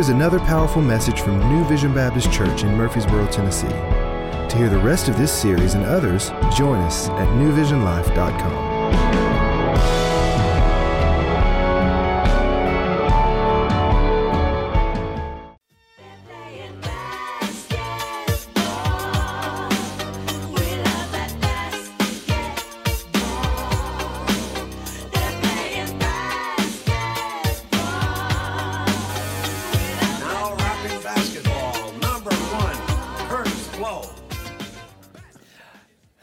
is another powerful message from New Vision Baptist Church in Murfreesboro, Tennessee. To hear the rest of this series and others, join us at newvisionlife.com.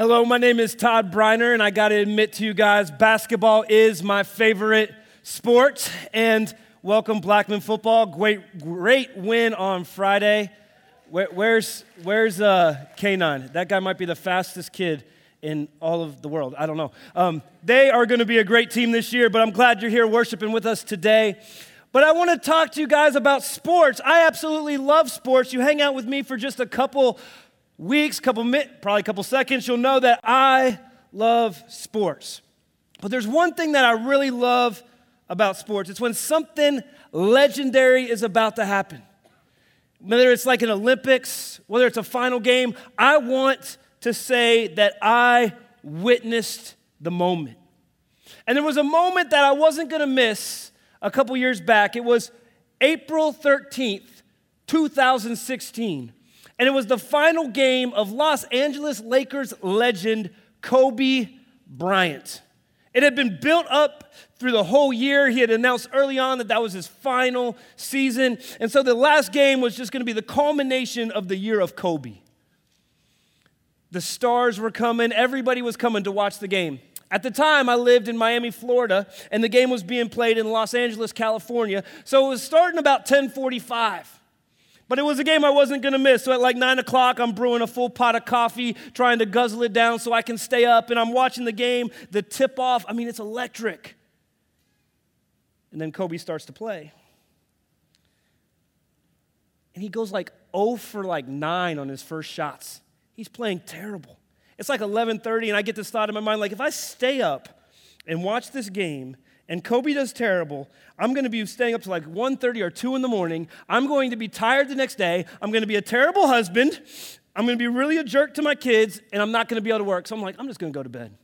Hello, my name is Todd Briner, and I got to admit to you guys, basketball is my favorite sport. And welcome, Blackman football. Great, great win on Friday. Where, where's where's uh, K9? That guy might be the fastest kid in all of the world. I don't know. Um, they are going to be a great team this year, but I'm glad you're here worshiping with us today. But I want to talk to you guys about sports. I absolutely love sports. You hang out with me for just a couple weeks, couple minutes, probably a couple seconds, you'll know that I love sports. But there's one thing that I really love about sports. It's when something legendary is about to happen. Whether it's like an Olympics, whether it's a final game, I want to say that I witnessed the moment. And there was a moment that I wasn't going to miss a couple years back. It was April 13th, 2016. And it was the final game of Los Angeles Lakers legend Kobe Bryant. It had been built up through the whole year. He had announced early on that that was his final season. And so the last game was just going to be the culmination of the year of Kobe. The stars were coming, everybody was coming to watch the game. At the time, I lived in Miami, Florida, and the game was being played in Los Angeles, California. So it was starting about 1045. But it was a game I wasn't gonna miss. So at like nine o'clock, I'm brewing a full pot of coffee, trying to guzzle it down so I can stay up, and I'm watching the game, the tip off. I mean, it's electric. And then Kobe starts to play. And he goes like 0 for like 9 on his first shots. He's playing terrible. It's like 11:30 and I get this thought in my mind like if I stay up and watch this game and Kobe does terrible, I'm going to be staying up to like 1:30 or 2 in the morning. I'm going to be tired the next day. I'm going to be a terrible husband. I'm going to be really a jerk to my kids and I'm not going to be able to work. So I'm like I'm just going to go to bed.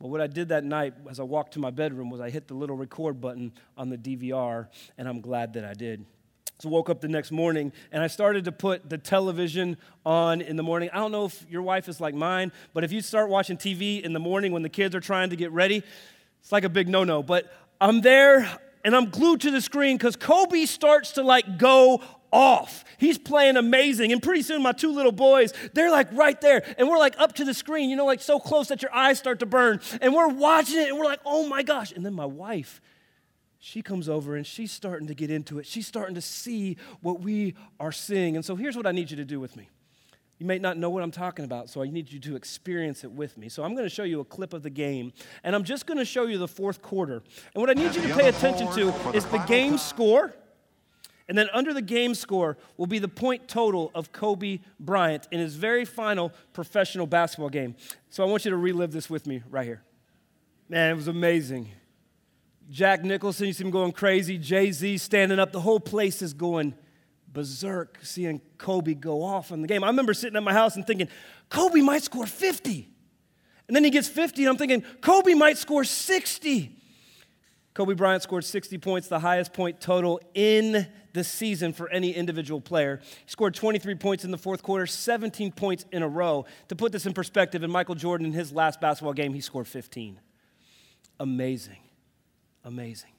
But what I did that night as I walked to my bedroom was I hit the little record button on the DVR, and I'm glad that I did. So woke up the next morning and I started to put the television on in the morning. I don't know if your wife is like mine, but if you start watching TV in the morning when the kids are trying to get ready, it's like a big no no. But I'm there and I'm glued to the screen because Kobe starts to like go off. He's playing amazing. And pretty soon, my two little boys, they're like right there. And we're like up to the screen, you know, like so close that your eyes start to burn. And we're watching it and we're like, oh my gosh. And then my wife, she comes over and she's starting to get into it. She's starting to see what we are seeing. And so here's what I need you to do with me. You may not know what I'm talking about, so I need you to experience it with me. So I'm going to show you a clip of the game, and I'm just going to show you the fourth quarter. And what I need you to pay attention to is the game score. And then under the game score will be the point total of Kobe Bryant in his very final professional basketball game. So I want you to relive this with me right here. Man, it was amazing. Jack Nicholson, you see him going crazy. Jay Z standing up. The whole place is going berserk seeing Kobe go off in the game. I remember sitting at my house and thinking, Kobe might score 50. And then he gets 50, and I'm thinking, Kobe might score 60. Kobe Bryant scored 60 points, the highest point total in the season for any individual player. He scored 23 points in the fourth quarter, 17 points in a row. To put this in perspective, in Michael Jordan, in his last basketball game, he scored 15. Amazing. Amazing.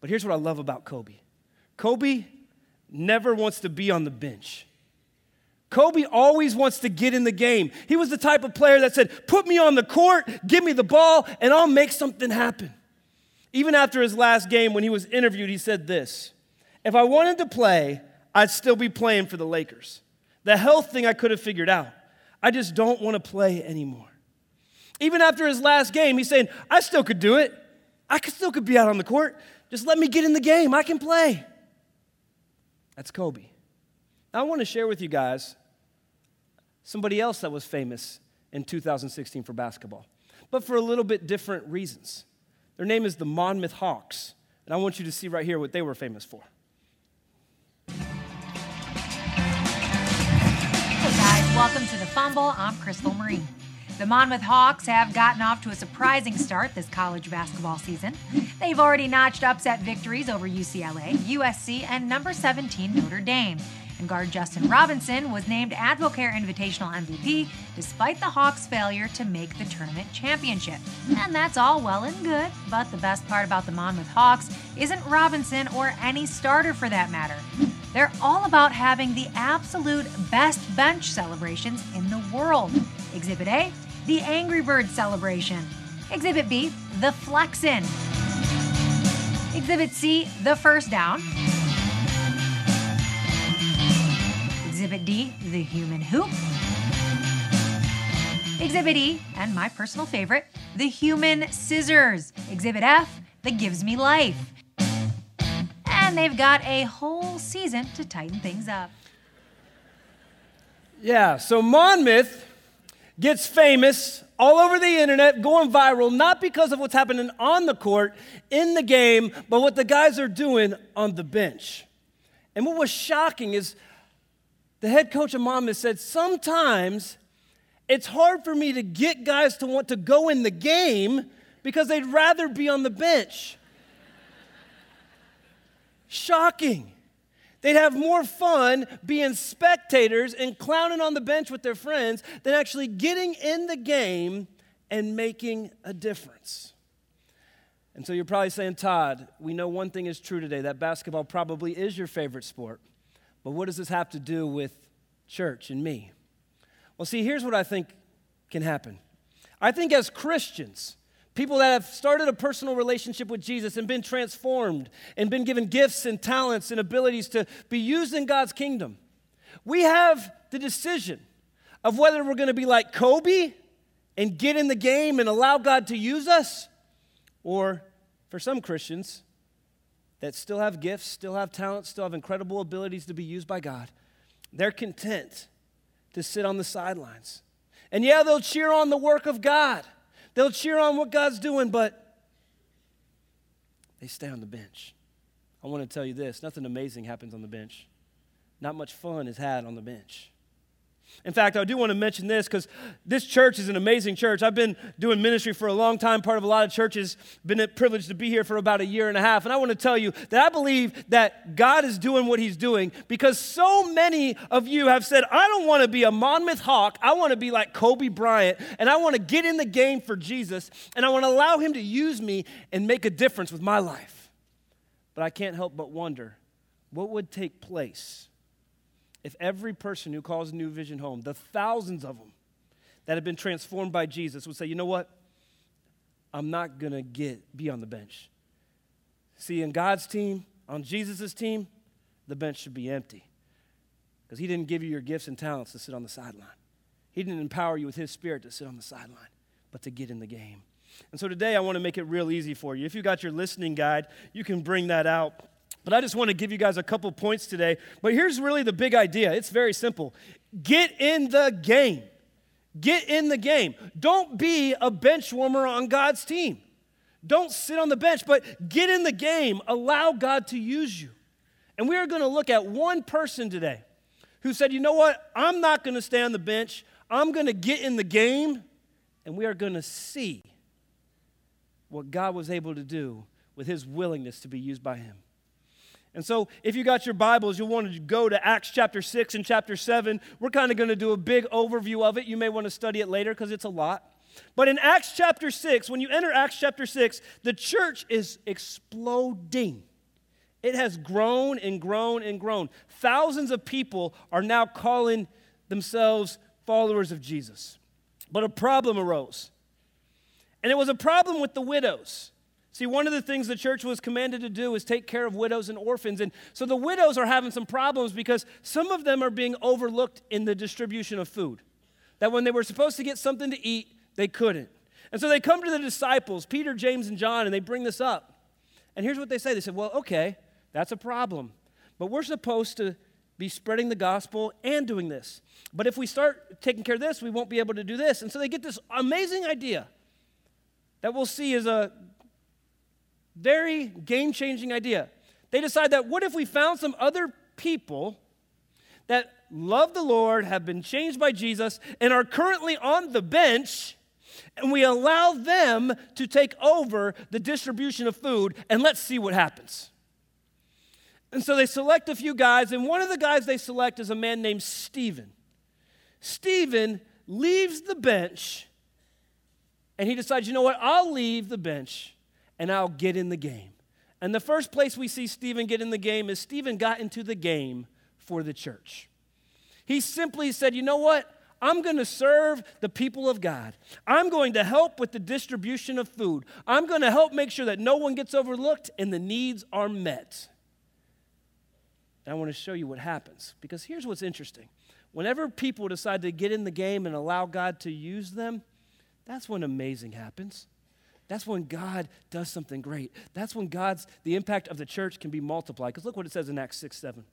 But here's what I love about Kobe Kobe never wants to be on the bench. Kobe always wants to get in the game. He was the type of player that said, Put me on the court, give me the ball, and I'll make something happen. Even after his last game, when he was interviewed, he said this If I wanted to play, I'd still be playing for the Lakers. The health thing I could have figured out. I just don't want to play anymore. Even after his last game, he's saying, I still could do it. I could, still could be out on the court. Just let me get in the game. I can play. That's Kobe. Now, I want to share with you guys somebody else that was famous in 2016 for basketball, but for a little bit different reasons. Their name is the Monmouth Hawks, and I want you to see right here what they were famous for. Hey guys, welcome to The Fumble. I'm Crystal Marie. The Monmouth Hawks have gotten off to a surprising start this college basketball season. They've already notched upset victories over UCLA, USC, and number 17 Notre Dame. And guard Justin Robinson was named Advocare Invitational MVP despite the Hawks' failure to make the tournament championship. And that's all well and good, but the best part about the Monmouth Hawks isn't Robinson or any starter for that matter. They're all about having the absolute best bench celebrations in the world. Exhibit A, the Angry Bird celebration. Exhibit B, the Flexin. Exhibit C, the first down. Exhibit D, the human hoop. Exhibit E, and my personal favorite, the human scissors. Exhibit F, the gives me life. And they've got a whole season to tighten things up. Yeah, so Monmouth gets famous all over the internet, going viral, not because of what's happening on the court, in the game, but what the guys are doing on the bench. And what was shocking is the head coach of Monmouth said, Sometimes it's hard for me to get guys to want to go in the game because they'd rather be on the bench. Shocking. They'd have more fun being spectators and clowning on the bench with their friends than actually getting in the game and making a difference. And so you're probably saying, Todd, we know one thing is true today that basketball probably is your favorite sport. But what does this have to do with church and me? Well, see, here's what I think can happen. I think as Christians, people that have started a personal relationship with Jesus and been transformed and been given gifts and talents and abilities to be used in God's kingdom, we have the decision of whether we're going to be like Kobe and get in the game and allow God to use us, or for some Christians, that still have gifts, still have talents, still have incredible abilities to be used by God, they're content to sit on the sidelines. And yeah, they'll cheer on the work of God, they'll cheer on what God's doing, but they stay on the bench. I want to tell you this nothing amazing happens on the bench, not much fun is had on the bench. In fact, I do want to mention this because this church is an amazing church. I've been doing ministry for a long time, part of a lot of churches, been privileged to be here for about a year and a half. And I want to tell you that I believe that God is doing what He's doing because so many of you have said, I don't want to be a Monmouth Hawk. I want to be like Kobe Bryant, and I want to get in the game for Jesus, and I want to allow Him to use me and make a difference with my life. But I can't help but wonder what would take place if every person who calls New Vision home, the thousands of them that have been transformed by Jesus, would say, you know what? I'm not going to get be on the bench. See, in God's team, on Jesus' team, the bench should be empty. Because he didn't give you your gifts and talents to sit on the sideline. He didn't empower you with his spirit to sit on the sideline, but to get in the game. And so today I want to make it real easy for you. If you got your listening guide, you can bring that out. But I just want to give you guys a couple points today. But here's really the big idea it's very simple get in the game. Get in the game. Don't be a bench warmer on God's team. Don't sit on the bench, but get in the game. Allow God to use you. And we are going to look at one person today who said, you know what? I'm not going to stay on the bench. I'm going to get in the game. And we are going to see what God was able to do with his willingness to be used by him. And so, if you got your Bibles, you'll want to go to Acts chapter 6 and chapter 7. We're kind of going to do a big overview of it. You may want to study it later because it's a lot. But in Acts chapter 6, when you enter Acts chapter 6, the church is exploding. It has grown and grown and grown. Thousands of people are now calling themselves followers of Jesus. But a problem arose. And it was a problem with the widows. See, one of the things the church was commanded to do is take care of widows and orphans. And so the widows are having some problems because some of them are being overlooked in the distribution of food. That when they were supposed to get something to eat, they couldn't. And so they come to the disciples, Peter, James, and John, and they bring this up. And here's what they say they said, Well, okay, that's a problem. But we're supposed to be spreading the gospel and doing this. But if we start taking care of this, we won't be able to do this. And so they get this amazing idea that we'll see is a very game changing idea. They decide that what if we found some other people that love the Lord, have been changed by Jesus, and are currently on the bench, and we allow them to take over the distribution of food, and let's see what happens. And so they select a few guys, and one of the guys they select is a man named Stephen. Stephen leaves the bench, and he decides, you know what, I'll leave the bench and I'll get in the game. And the first place we see Stephen get in the game is Stephen got into the game for the church. He simply said, You know what? I'm going to serve the people of God. I'm going to help with the distribution of food. I'm going to help make sure that no one gets overlooked and the needs are met. And I want to show you what happens because here's what's interesting. Whenever people decide to get in the game and allow God to use them, that's when amazing happens. That's when God does something great. That's when God's the impact of the church can be multiplied. Because look what it says in Acts 6 7.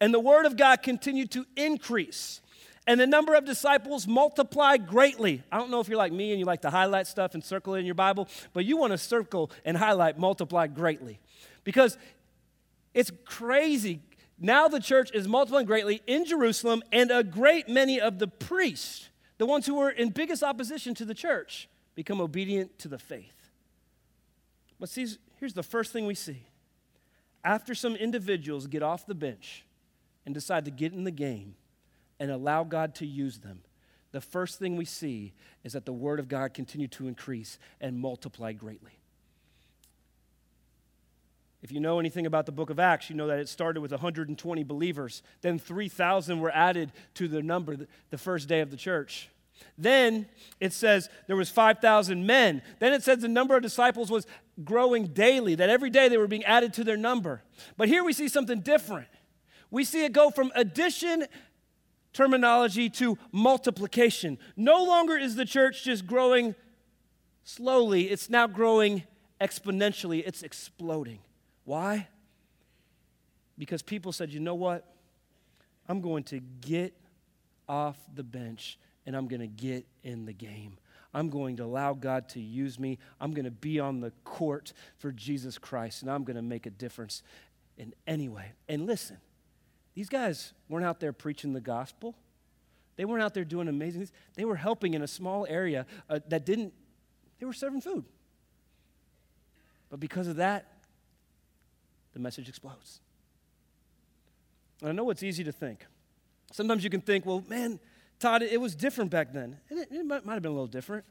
And the word of God continued to increase, and the number of disciples multiplied greatly. I don't know if you're like me and you like to highlight stuff and circle it in your Bible, but you want to circle and highlight multiplied greatly. Because it's crazy. Now the church is multiplying greatly in Jerusalem, and a great many of the priests, the ones who were in biggest opposition to the church, become obedient to the faith. But see, here's the first thing we see. After some individuals get off the bench and decide to get in the game and allow God to use them, the first thing we see is that the Word of God continued to increase and multiply greatly. If you know anything about the book of Acts, you know that it started with 120 believers. Then 3,000 were added to the number the first day of the church. Then it says there was 5,000 men. Then it says the number of disciples was growing daily, that every day they were being added to their number. But here we see something different. We see it go from addition terminology to multiplication. No longer is the church just growing slowly, it's now growing exponentially, it's exploding. Why? Because people said, you know what? I'm going to get off the bench and I'm going to get in the game. I'm going to allow God to use me. I'm going to be on the court for Jesus Christ, and I'm going to make a difference in any way. And listen, these guys weren't out there preaching the gospel. They weren't out there doing amazing things. They were helping in a small area uh, that didn't, they were serving food. But because of that, the message explodes. And I know it's easy to think. Sometimes you can think, well, man, Todd, it was different back then. It, it might, might have been a little different.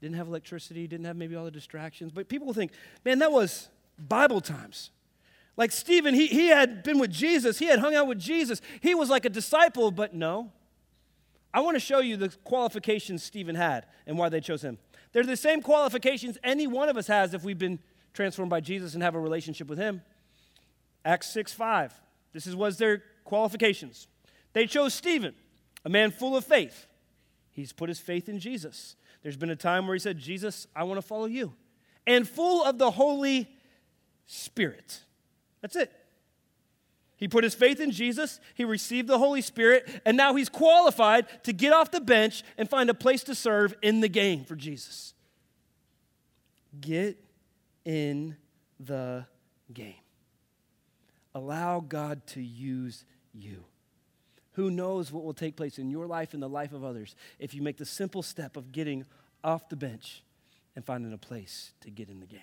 Didn't have electricity, didn't have maybe all the distractions. But people will think, man, that was Bible times. Like Stephen, he, he had been with Jesus, he had hung out with Jesus. He was like a disciple, but no. I want to show you the qualifications Stephen had and why they chose him. They're the same qualifications any one of us has if we've been transformed by Jesus and have a relationship with him. Acts 6 5. This is was their qualifications. They chose Stephen a man full of faith. He's put his faith in Jesus. There's been a time where he said, Jesus, I want to follow you. And full of the Holy Spirit. That's it. He put his faith in Jesus, he received the Holy Spirit, and now he's qualified to get off the bench and find a place to serve in the game for Jesus. Get in the game. Allow God to use you. Who knows what will take place in your life and the life of others if you make the simple step of getting off the bench and finding a place to get in the game.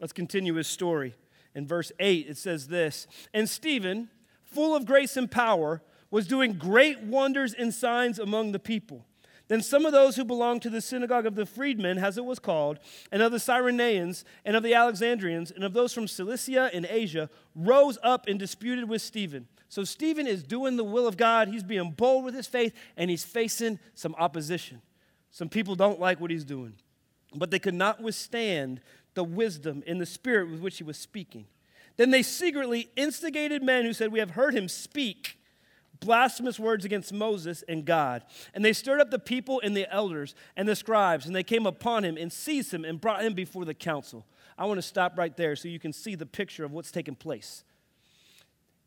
Let's continue his story. In verse 8, it says this And Stephen, full of grace and power, was doing great wonders and signs among the people. Then some of those who belonged to the synagogue of the freedmen, as it was called, and of the Cyrenians, and of the Alexandrians, and of those from Cilicia and Asia, rose up and disputed with Stephen. So Stephen is doing the will of God. He's being bold with his faith, and he's facing some opposition. Some people don't like what he's doing, but they could not withstand the wisdom and the spirit with which he was speaking. Then they secretly instigated men who said, We have heard him speak blasphemous words against Moses and God. And they stirred up the people and the elders and the scribes, and they came upon him and seized him and brought him before the council. I want to stop right there so you can see the picture of what's taking place.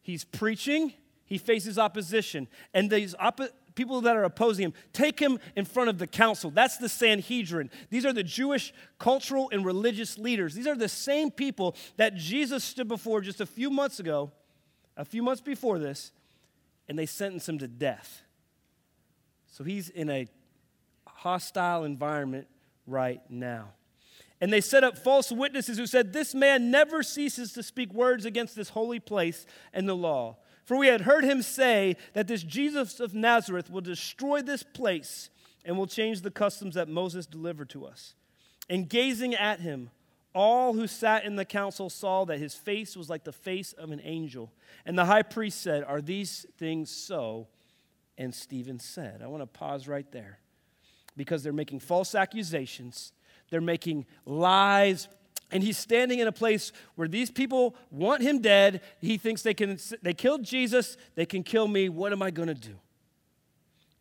He's preaching, he faces opposition, and these oppo- people that are opposing him take him in front of the council. That's the Sanhedrin. These are the Jewish cultural and religious leaders. These are the same people that Jesus stood before just a few months ago, a few months before this, and they sentence him to death. So he's in a hostile environment right now. And they set up false witnesses who said, This man never ceases to speak words against this holy place and the law. For we had heard him say that this Jesus of Nazareth will destroy this place and will change the customs that Moses delivered to us. And gazing at him, all who sat in the council saw that his face was like the face of an angel. And the high priest said, Are these things so? And Stephen said, I want to pause right there because they're making false accusations, they're making lies. And he's standing in a place where these people want him dead. He thinks they can, they killed Jesus, they can kill me. What am I going to do?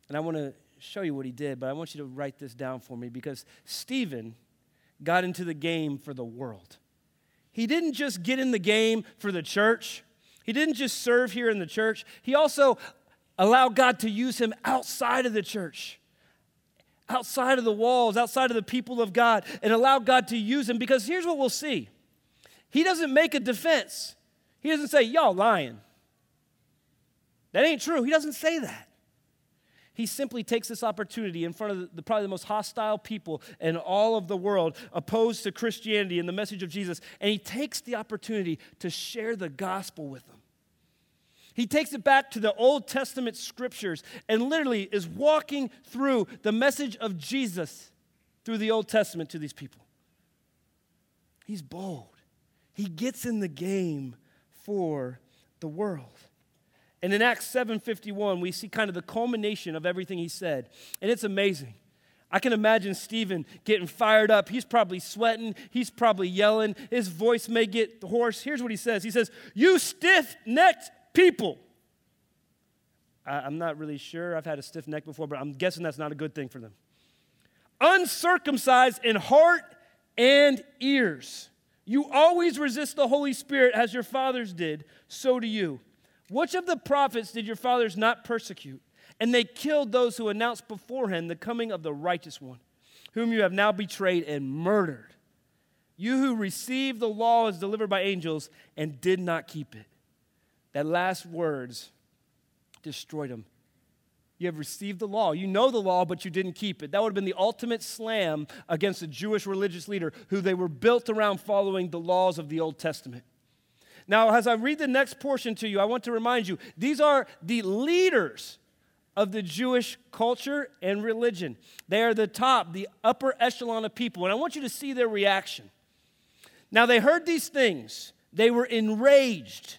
And I want to show you what he did, but I want you to write this down for me because Stephen got into the game for the world. He didn't just get in the game for the church, he didn't just serve here in the church, he also allowed God to use him outside of the church outside of the walls, outside of the people of God, and allow God to use him. Because here's what we'll see He doesn't make a defense, He doesn't say, Y'all lying. That ain't true. He doesn't say that. He simply takes this opportunity in front of the, probably the most hostile people in all of the world opposed to Christianity and the message of Jesus, and he takes the opportunity to share the gospel with them. He takes it back to the Old Testament scriptures and literally is walking through the message of Jesus through the Old Testament to these people. He's bold. He gets in the game for the world. And in Acts 7:51, we see kind of the culmination of everything he said. And it's amazing. I can imagine Stephen getting fired up. He's probably sweating. He's probably yelling. His voice may get hoarse. Here's what he says He says, You stiff necked people. I, am not really sure. I've had a stiff neck before, but I'm guessing that's not a good thing for them. Uncircumcised in heart and ears. You always resist the Holy Spirit as your fathers did, so do you. Which of the prophets did your fathers not persecute? And they killed those who announced beforehand the coming of the righteous one, whom you have now betrayed and murdered. You who received the law as delivered by angels and did not keep it. That last words destroyed him. You have received the law. You know the law, but you didn't keep it. That would have been the ultimate slam against a Jewish religious leader who they were built around following the laws of the Old Testament. Now, as I read the next portion to you, I want to remind you these are the leaders of the Jewish culture and religion. They are the top, the upper echelon of people. And I want you to see their reaction. Now, they heard these things, they were enraged.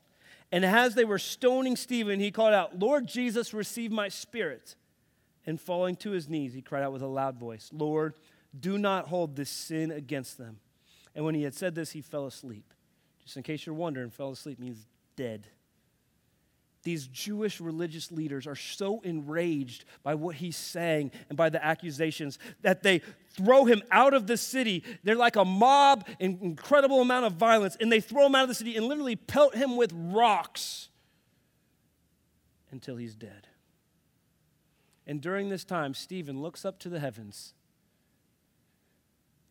And as they were stoning Stephen, he called out, Lord Jesus, receive my spirit. And falling to his knees, he cried out with a loud voice, Lord, do not hold this sin against them. And when he had said this, he fell asleep. Just in case you're wondering, fell asleep means dead these Jewish religious leaders are so enraged by what he's saying and by the accusations that they throw him out of the city. They're like a mob, an incredible amount of violence, and they throw him out of the city and literally pelt him with rocks until he's dead. And during this time, Stephen looks up to the heavens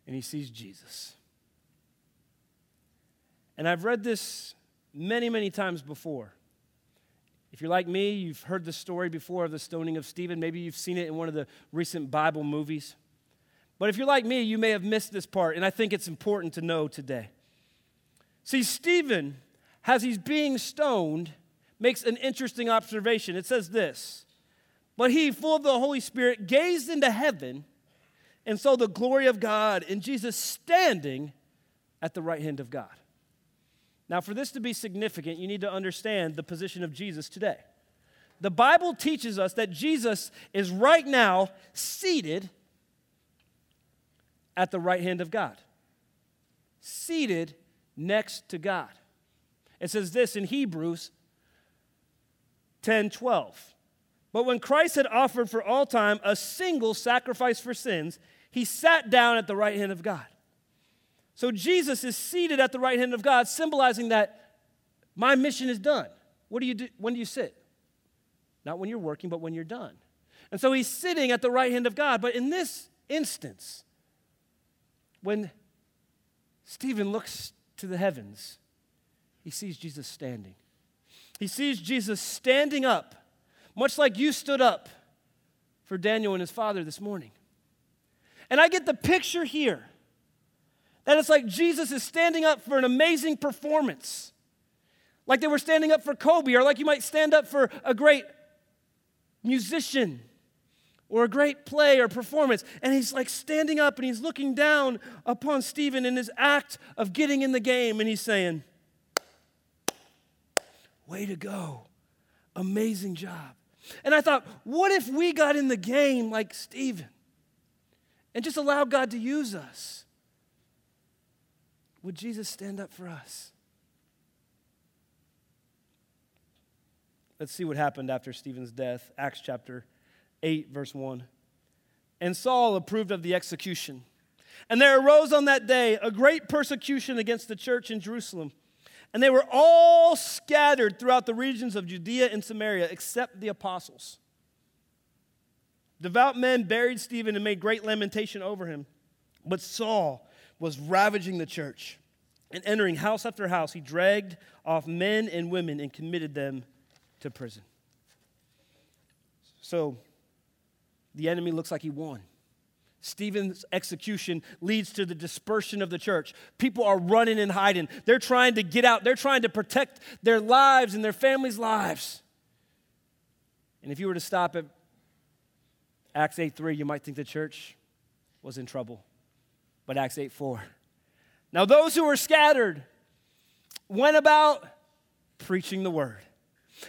and he sees Jesus. And I've read this many, many times before. If you're like me, you've heard the story before of the stoning of Stephen. Maybe you've seen it in one of the recent Bible movies. But if you're like me, you may have missed this part, and I think it's important to know today. See, Stephen, as he's being stoned, makes an interesting observation. It says this But he, full of the Holy Spirit, gazed into heaven and saw the glory of God and Jesus standing at the right hand of God. Now, for this to be significant, you need to understand the position of Jesus today. The Bible teaches us that Jesus is right now seated at the right hand of God, seated next to God. It says this in Hebrews 10 12. But when Christ had offered for all time a single sacrifice for sins, he sat down at the right hand of God. So Jesus is seated at the right hand of God, symbolizing that my mission is done. What do you do? When do you sit? Not when you're working, but when you're done. And so he's sitting at the right hand of God. But in this instance, when Stephen looks to the heavens, he sees Jesus standing. He sees Jesus standing up, much like you stood up for Daniel and his father this morning. And I get the picture here that it's like Jesus is standing up for an amazing performance. Like they were standing up for Kobe, or like you might stand up for a great musician or a great play or performance. And he's like standing up and he's looking down upon Stephen in his act of getting in the game and he's saying, Way to go. Amazing job. And I thought, what if we got in the game like Stephen and just allowed God to use us? Would Jesus stand up for us? Let's see what happened after Stephen's death. Acts chapter 8, verse 1. And Saul approved of the execution. And there arose on that day a great persecution against the church in Jerusalem. And they were all scattered throughout the regions of Judea and Samaria, except the apostles. Devout men buried Stephen and made great lamentation over him. But Saul was ravaging the church. And entering house after house, he dragged off men and women and committed them to prison. So the enemy looks like he won. Stephen's execution leads to the dispersion of the church. People are running and hiding. They're trying to get out, they're trying to protect their lives and their families' lives. And if you were to stop at Acts 8 3, you might think the church was in trouble. But Acts 8 4. Now, those who were scattered went about preaching the word.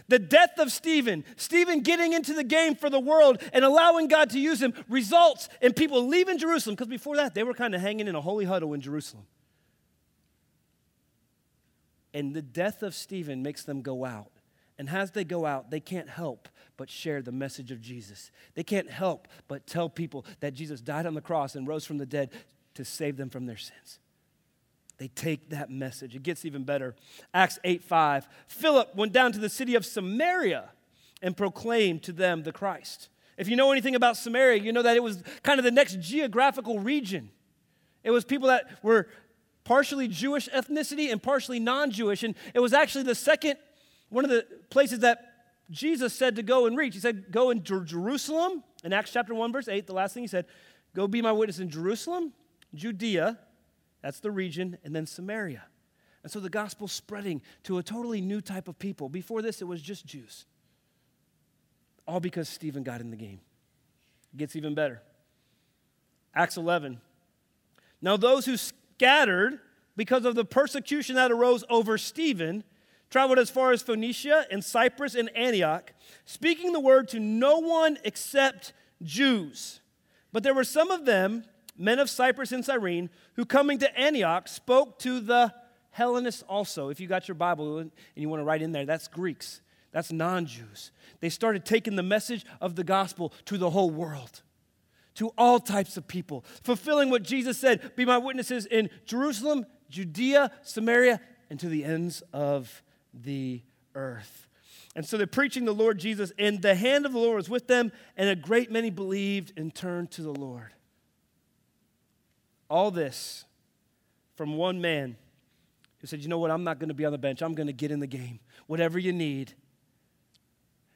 The death of Stephen, Stephen getting into the game for the world and allowing God to use him, results in people leaving Jerusalem because before that, they were kind of hanging in a holy huddle in Jerusalem. And the death of Stephen makes them go out. And as they go out, they can't help but share the message of Jesus. They can't help but tell people that Jesus died on the cross and rose from the dead to save them from their sins. They take that message. It gets even better. Acts 8 5. Philip went down to the city of Samaria and proclaimed to them the Christ. If you know anything about Samaria, you know that it was kind of the next geographical region. It was people that were partially Jewish ethnicity and partially non Jewish. And it was actually the second, one of the places that Jesus said to go and reach. He said, Go into Jerusalem. In Acts chapter 1, verse 8, the last thing he said, Go be my witness in Jerusalem, Judea, that's the region, and then Samaria. And so the gospel's spreading to a totally new type of people. Before this, it was just Jews. All because Stephen got in the game. It gets even better. Acts 11. Now, those who scattered because of the persecution that arose over Stephen traveled as far as Phoenicia and Cyprus and Antioch, speaking the word to no one except Jews. But there were some of them men of Cyprus and Cyrene, who coming to Antioch spoke to the Hellenists also. If you got your Bible and you want to write in there, that's Greeks, that's non Jews. They started taking the message of the gospel to the whole world, to all types of people, fulfilling what Jesus said Be my witnesses in Jerusalem, Judea, Samaria, and to the ends of the earth. And so they're preaching the Lord Jesus, and the hand of the Lord was with them, and a great many believed and turned to the Lord. All this from one man who said, You know what? I'm not going to be on the bench. I'm going to get in the game. Whatever you need.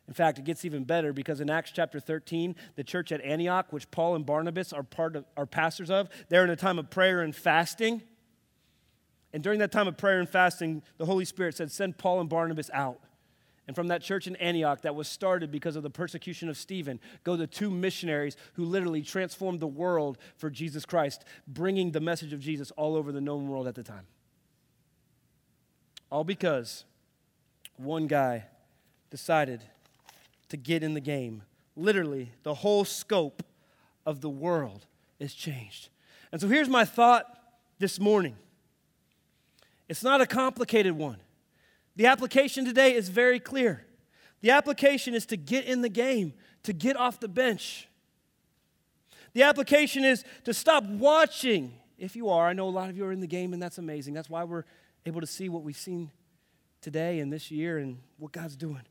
In fact, it gets even better because in Acts chapter 13, the church at Antioch, which Paul and Barnabas are part of, are pastors of, they're in a time of prayer and fasting. And during that time of prayer and fasting, the Holy Spirit said, Send Paul and Barnabas out. And from that church in Antioch that was started because of the persecution of Stephen, go the two missionaries who literally transformed the world for Jesus Christ, bringing the message of Jesus all over the known world at the time. All because one guy decided to get in the game. Literally, the whole scope of the world is changed. And so here's my thought this morning it's not a complicated one. The application today is very clear. The application is to get in the game, to get off the bench. The application is to stop watching. If you are, I know a lot of you are in the game, and that's amazing. That's why we're able to see what we've seen today and this year and what God's doing.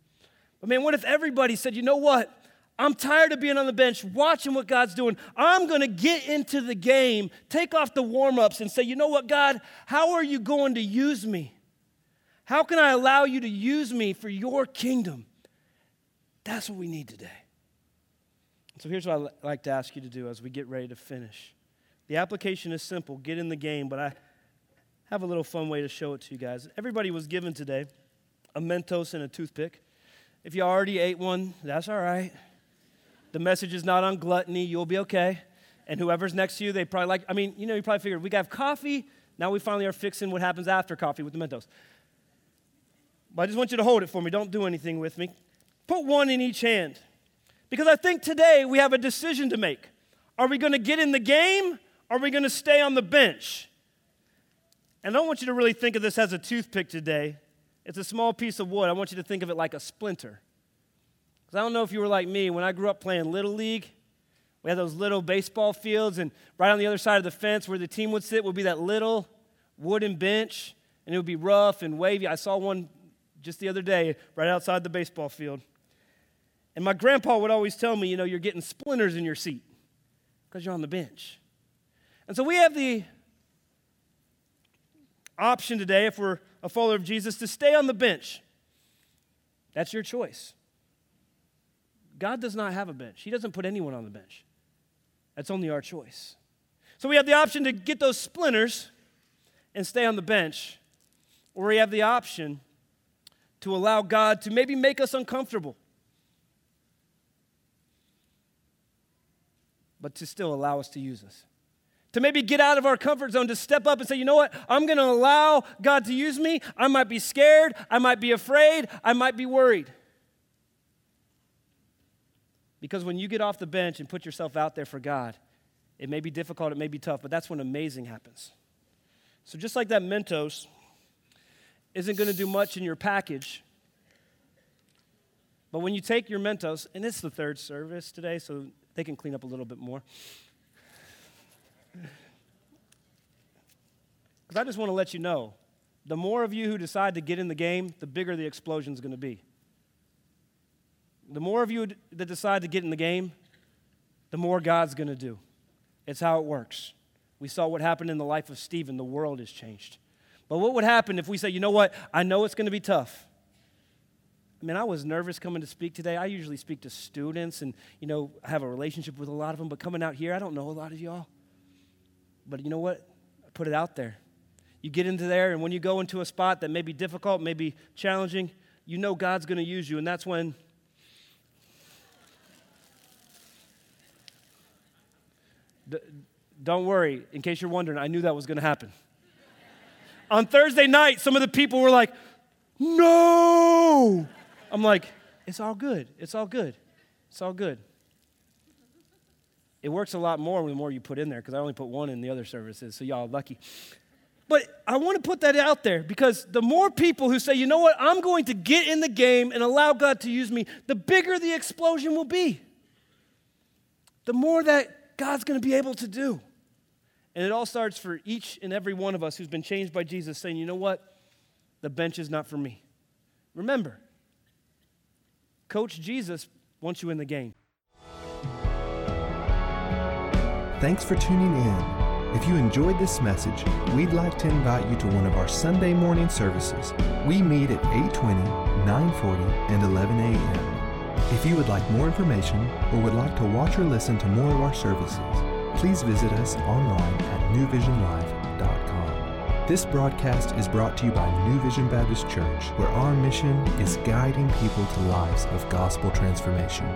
But man, what if everybody said, you know what? I'm tired of being on the bench watching what God's doing. I'm going to get into the game, take off the warm ups, and say, you know what, God, how are you going to use me? How can I allow you to use me for your kingdom? That's what we need today. So here's what I'd like to ask you to do as we get ready to finish. The application is simple get in the game, but I have a little fun way to show it to you guys. Everybody was given today a Mentos and a toothpick. If you already ate one, that's all right. The message is not on gluttony, you'll be okay. And whoever's next to you, they probably like, I mean, you know, you probably figured we have coffee, now we finally are fixing what happens after coffee with the Mentos. But I just want you to hold it for me. Don't do anything with me. Put one in each hand. Because I think today we have a decision to make. Are we going to get in the game? Or are we going to stay on the bench? And I don't want you to really think of this as a toothpick today. It's a small piece of wood. I want you to think of it like a splinter. Because I don't know if you were like me. When I grew up playing Little League, we had those little baseball fields, and right on the other side of the fence where the team would sit would be that little wooden bench, and it would be rough and wavy. I saw one just the other day right outside the baseball field. And my grandpa would always tell me, you know, you're getting splinters in your seat because you're on the bench. And so we have the option today, if we're a follower of Jesus, to stay on the bench. That's your choice. God does not have a bench, He doesn't put anyone on the bench. That's only our choice. So we have the option to get those splinters and stay on the bench, or we have the option to allow God to maybe make us uncomfortable, but to still allow us to use us. To maybe get out of our comfort zone, to step up and say, you know what, I'm gonna allow God to use me. I might be scared, I might be afraid, I might be worried. Because when you get off the bench and put yourself out there for God, it may be difficult, it may be tough, but that's when amazing happens. So, just like that Mentos, isn't going to do much in your package. But when you take your Mentos, and it's the third service today, so they can clean up a little bit more. Because I just want to let you know the more of you who decide to get in the game, the bigger the explosion is going to be. The more of you that decide to get in the game, the more God's going to do. It's how it works. We saw what happened in the life of Stephen. The world has changed. But what would happen if we say, you know what? I know it's going to be tough. I mean, I was nervous coming to speak today. I usually speak to students and, you know, I have a relationship with a lot of them, but coming out here, I don't know a lot of y'all. But you know what? I put it out there. You get into there, and when you go into a spot that may be difficult, may be challenging, you know God's going to use you. And that's when don't worry, in case you're wondering, I knew that was going to happen. On Thursday night, some of the people were like, No! I'm like, It's all good. It's all good. It's all good. It works a lot more the more you put in there because I only put one in the other services, so y'all lucky. But I want to put that out there because the more people who say, you know what, I'm going to get in the game and allow God to use me, the bigger the explosion will be. The more that God's going to be able to do. And it all starts for each and every one of us who's been changed by Jesus saying, you know what? The bench is not for me. Remember, Coach Jesus wants you in the game. Thanks for tuning in. If you enjoyed this message, we'd like to invite you to one of our Sunday morning services. We meet at 8:20, 9:40, and 11 a.m. If you would like more information or would like to watch or listen to more of our services, please visit us online at newvisionlife.com. This broadcast is brought to you by New Vision Baptist Church, where our mission is guiding people to lives of gospel transformation.